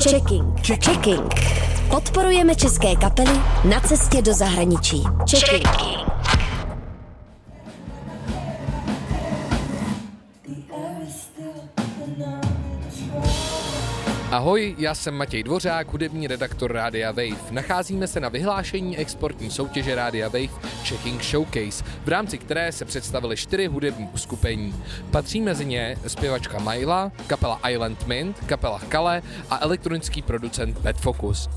Checking. Checking. Podporujeme české kapely na cestě do zahraničí. Checking. Ahoj, já jsem Matěj Dvořák, hudební redaktor Rádia Wave. Nacházíme se na vyhlášení exportní soutěže Rádia Wave Checking Showcase, v rámci které se představily čtyři hudební uskupení. Patří mezi ně zpěvačka Maila, kapela Island Mint, kapela Kale a elektronický producent Bad Focus.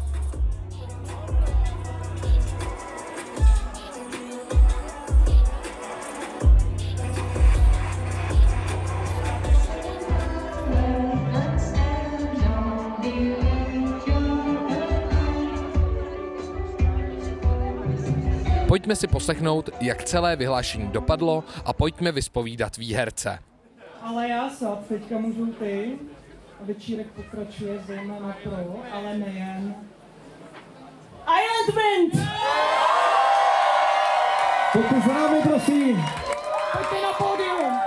Pojďme si poslechnout, jak celé vyhlášení dopadlo a pojďme vyspovídat výherce. Ale já sad, teďka můžu ty. A večírek pokračuje zejména pro, ale nejen. Island Wind! Pojďte za námi, prosím. Pojďte na pódium!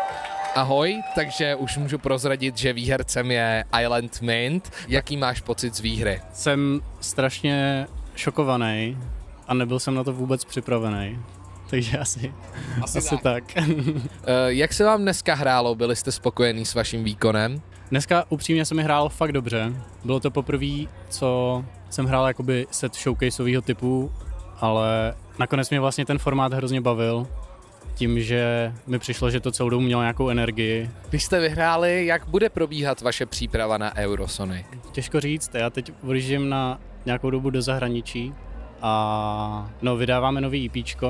Ahoj, takže už můžu prozradit, že výhercem je Island Mint. Jaký máš pocit z výhry? Jsem strašně šokovaný a nebyl jsem na to vůbec připravený. Takže asi, asi, asi tak. tak. Eh, jak se vám dneska hrálo? Byli jste spokojení s vaším výkonem? Dneska upřímně se mi hrál fakt dobře. Bylo to poprvé, co jsem hrál jakoby set showcaseového typu, ale nakonec mě vlastně ten formát hrozně bavil tím, že mi přišlo, že to celou dobu mělo nějakou energii. Když jste vyhráli, jak bude probíhat vaše příprava na Eurosonic? Těžko říct, já teď odjíždím na nějakou dobu do zahraničí a no, vydáváme nový EP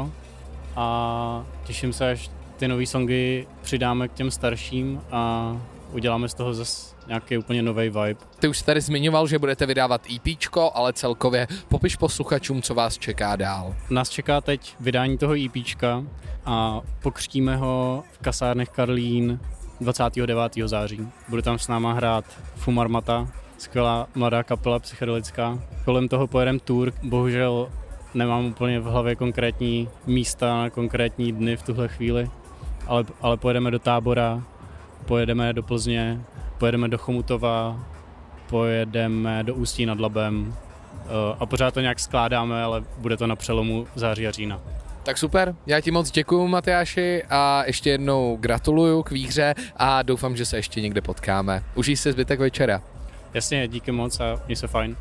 a těším se, až ty nové songy přidáme k těm starším a uděláme z toho zase nějaký úplně nový vibe. Ty už tady zmiňoval, že budete vydávat EP, ale celkově popiš posluchačům, co vás čeká dál. Nás čeká teď vydání toho EP a pokřtíme ho v kasárnech Karlín 29. září. Bude tam s náma hrát Fumarmata, skvělá mladá kapela psychedelická. Kolem toho pojedeme tour, bohužel nemám úplně v hlavě konkrétní místa na konkrétní dny v tuhle chvíli, ale, ale pojedeme do tábora, pojedeme do Plzně, pojedeme do Chomutova, pojedeme do Ústí nad Labem eh, a pořád to nějak skládáme, ale bude to na přelomu září a října. Tak super, já ti moc děkuju Matyáši a ještě jednou gratuluju k výhře a doufám, že se ještě někde potkáme. Užij si zbytek večera. Jasně, díky moc a měj se fajn.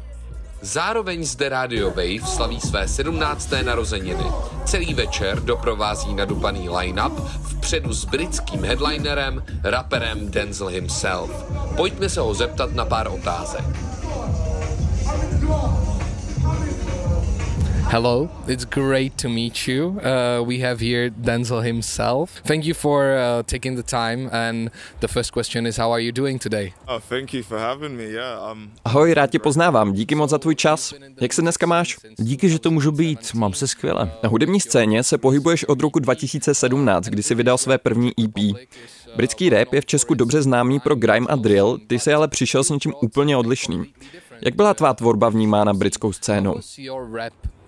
Zároveň zde Radio Wave slaví své 17. narozeniny. Celý večer doprovází nadupaný line-up vpředu s britským headlinerem, raperem Denzel himself. Pojďme se ho zeptat na pár otázek. Hello, it's great to meet you. Uh, we have here Denzel himself. Thank you for uh, taking the time. And the first question is, how are you doing today? Oh, thank you for having me. Yeah, um... Ahoj, rád tě poznávám. Díky moc za tvůj čas. Jak se dneska máš? Díky, že to můžu být. Mám se skvěle. Na hudební scéně se pohybuješ od roku 2017, kdy jsi vydal své první EP. Britský rap je v Česku dobře známý pro grime a drill, ty jsi ale přišel s něčím úplně odlišným. Jak byla tvá tvorba vnímána britskou scénou?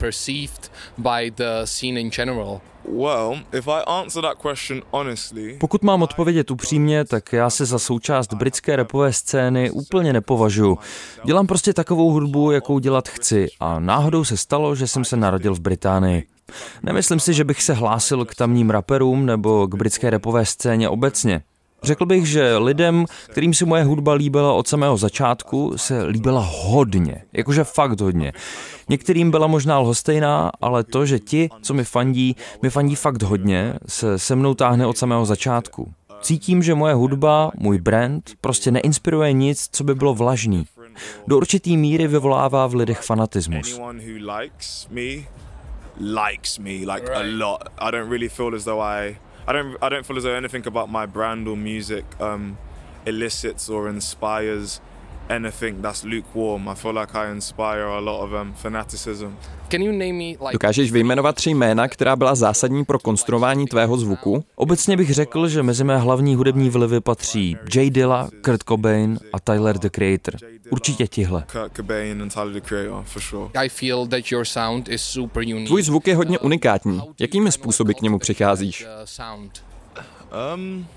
Perceived by the scene in general? Well, if I answer that question honestly, Pokud mám odpovědět upřímně, tak já se za součást britské rapové scény úplně nepovažuji. Dělám prostě takovou hudbu, jakou dělat chci a náhodou se stalo, že jsem se narodil v Británii. Nemyslím si, že bych se hlásil k tamním raperům nebo k britské rapové scéně obecně. Řekl bych, že lidem, kterým si moje hudba líbila od samého začátku, se líbila hodně, jakože fakt hodně. Některým byla možná lhostejná, ale to, že ti, co mi fandí, mi fandí fakt hodně, se se mnou táhne od samého začátku. Cítím, že moje hudba, můj brand, prostě neinspiruje nic, co by bylo vlažný. Do určitý míry vyvolává v lidech fanatismus. likes me like a lot. I don't really feel as though I I don't I don't feel as though anything about my brand or music um, elicits or inspires anything that's lukewarm. I feel like I inspire a lot of um, fanaticism. Dokážeš vyjmenovat tři jména, která byla zásadní pro konstruování tvého zvuku? Obecně bych řekl, že mezi mé hlavní hudební vlivy patří J. Dilla, Kurt Cobain a Tyler the Creator. Určitě tihle. Tvůj zvuk je hodně unikátní. Jakými způsoby k němu přicházíš? Um,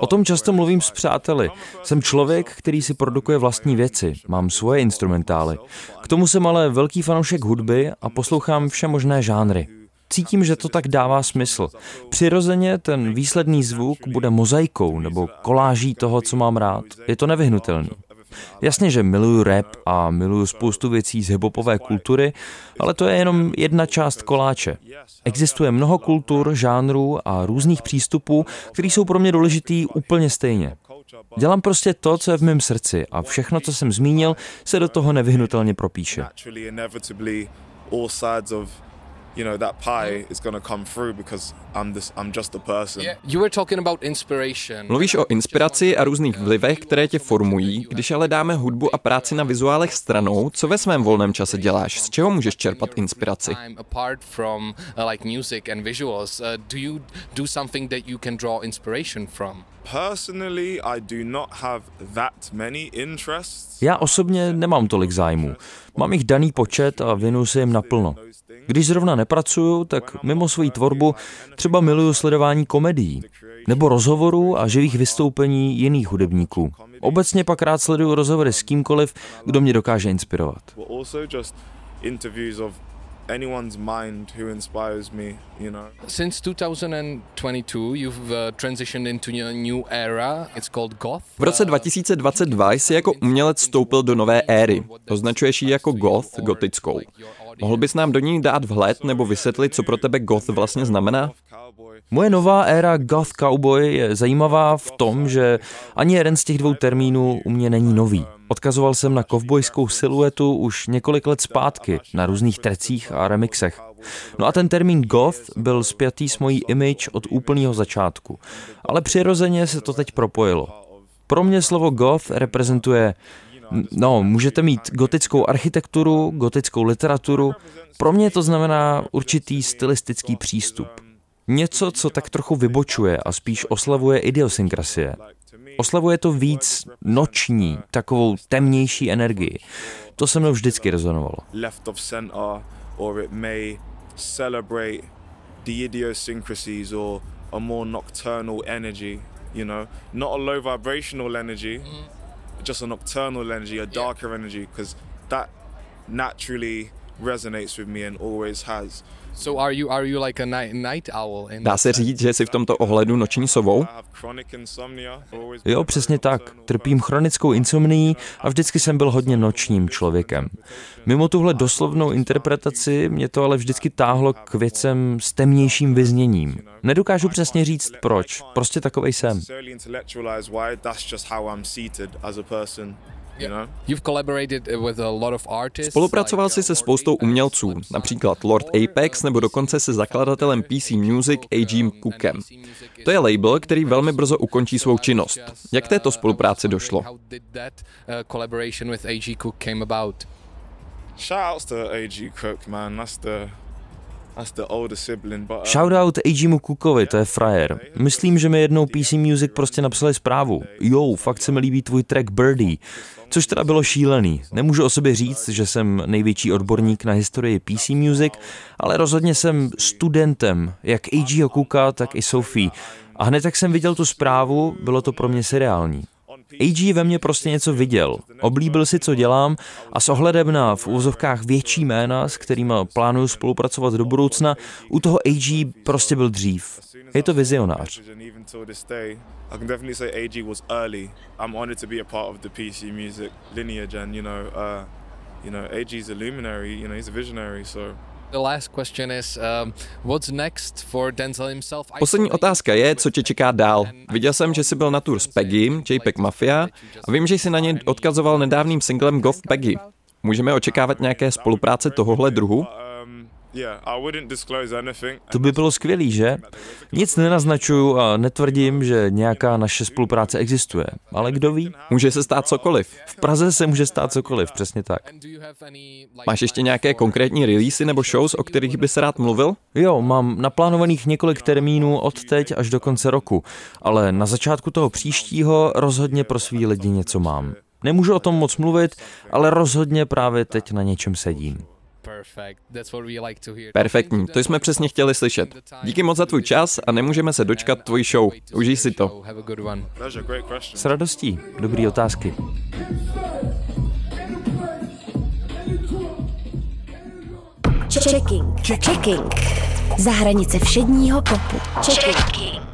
O tom často mluvím s přáteli. Jsem člověk, který si produkuje vlastní věci, mám svoje instrumentály. K tomu jsem ale velký fanoušek hudby a poslouchám vše možné žánry. Cítím, že to tak dává smysl. Přirozeně ten výsledný zvuk bude mozaikou nebo koláží toho, co mám rád. Je to nevyhnutelný. Jasně, že miluju rap a miluju spoustu věcí z hiphopové kultury, ale to je jenom jedna část koláče. Existuje mnoho kultur, žánrů a různých přístupů, které jsou pro mě důležitý úplně stejně. Dělám prostě to, co je v mém srdci a všechno, co jsem zmínil, se do toho nevyhnutelně propíše you know that pie is going to come through because I'm this I'm just a person. You were talking about inspiration. Mluvíš o inspiraci a různých vlivech, které tě formují. Když ale dáme hudbu a práci na vizuálech stranou, co ve svém volném čase děláš? Z čeho můžeš čerpat inspiraci? Apart from uh, like music and visuals, uh, do you do something that you can draw inspiration from? Personally, I do not have that many interests. Já osobně nemám tolik zájmů. Mám jich daný počet a věnuju se jim naplno. Když zrovna nepracuju, tak mimo svoji tvorbu třeba miluju sledování komedií nebo rozhovorů a živých vystoupení jiných hudebníků. Obecně pak rád sleduju rozhovory s kýmkoliv, kdo mě dokáže inspirovat anyone's mind who inspires me, you know. Since 2022 you've uh, transitioned into a new era. It's called goth. V roce 2022 jsi jako umělec vstoupil do nové éry. Označuješ ji jako goth, gotickou. Mohl bys nám do ní dát vhled nebo vysvětlit, co pro tebe goth vlastně znamená? Moje nová éra goth cowboy je zajímavá v tom, že ani jeden z těch dvou termínů u mě není nový. Odkazoval jsem na kovbojskou siluetu už několik let zpátky na různých trecích a remixech. No a ten termín goth byl spjatý s mojí image od úplného začátku. Ale přirozeně se to teď propojilo. Pro mě slovo goth reprezentuje No, můžete mít gotickou architekturu, gotickou literaturu. Pro mě to znamená určitý stylistický přístup. Něco, co tak trochu vybočuje a spíš oslavuje idiosynkrasie. Oslavuje to víc noční, takovou temnější energii. To se mnou vždycky rezonovalo. Left of center, or it may celebrate the idiosyncrasies or a more nocturnal energy, you know, not a low vibrational energy, mm. just a nocturnal energy, a darker energy, because that naturally resonates with me and always has. So are you are you like a night, night owl in Dá se říct, že jsi v tomto ohledu noční sovou? Jo, přesně tak. Trpím chronickou insomnií a vždycky jsem byl hodně nočním člověkem. Mimo tuhle doslovnou interpretaci mě to ale vždycky táhlo k věcem s temnějším vyzněním. Nedokážu přesně říct proč, prostě takovej jsem. Spolupracoval jsi se spoustou umělců, například Lord Apex nebo dokonce se zakladatelem PC Music A.G. Cookem. To je label, který velmi brzo ukončí svou činnost. Jak této spolupráci došlo? Shoutouts to A.G. Cook, man. That's the Uh, Shoutout A.G.mu Cookovi, to je frajer. Myslím, že mi jednou PC Music prostě napsali zprávu. Jo, fakt se mi líbí tvůj track Birdie. Což teda bylo šílený. Nemůžu o sobě říct, že jsem největší odborník na historii PC Music, ale rozhodně jsem studentem, jak A.G.ho Cooka, tak i Sophie. A hned jak jsem viděl tu zprávu, bylo to pro mě seriální. AG ve mně prostě něco viděl, oblíbil si, co dělám a s ohledem na v úvozovkách větší jména, s kterými plánuju spolupracovat do budoucna, u toho AG prostě byl dřív. Je to vizionář. You know, uh, AG's a luminary, you know, he's a visionary, so Poslední otázka je, co tě čeká dál. Viděl jsem, že jsi byl na tour s Peggy, JPEG Mafia a vím, že jsi na ně odkazoval nedávným singlem Goth Peggy. Můžeme očekávat nějaké spolupráce tohohle druhu? To by bylo skvělý, že? Nic nenaznačuju a netvrdím, že nějaká naše spolupráce existuje. Ale kdo ví? Může se stát cokoliv. V Praze se může stát cokoliv, přesně tak. Máš ještě nějaké konkrétní releasy nebo shows, o kterých by se rád mluvil? Jo, mám naplánovaných několik termínů od teď až do konce roku, ale na začátku toho příštího rozhodně pro svý lidi něco mám. Nemůžu o tom moc mluvit, ale rozhodně právě teď na něčem sedím. Perfektní, to jsme přesně chtěli slyšet. Díky moc za tvůj čas a nemůžeme se dočkat tvojí show. Užij si to. S radostí. Dobrý otázky. Checking. Checking. Za hranice všedního popu. Checking.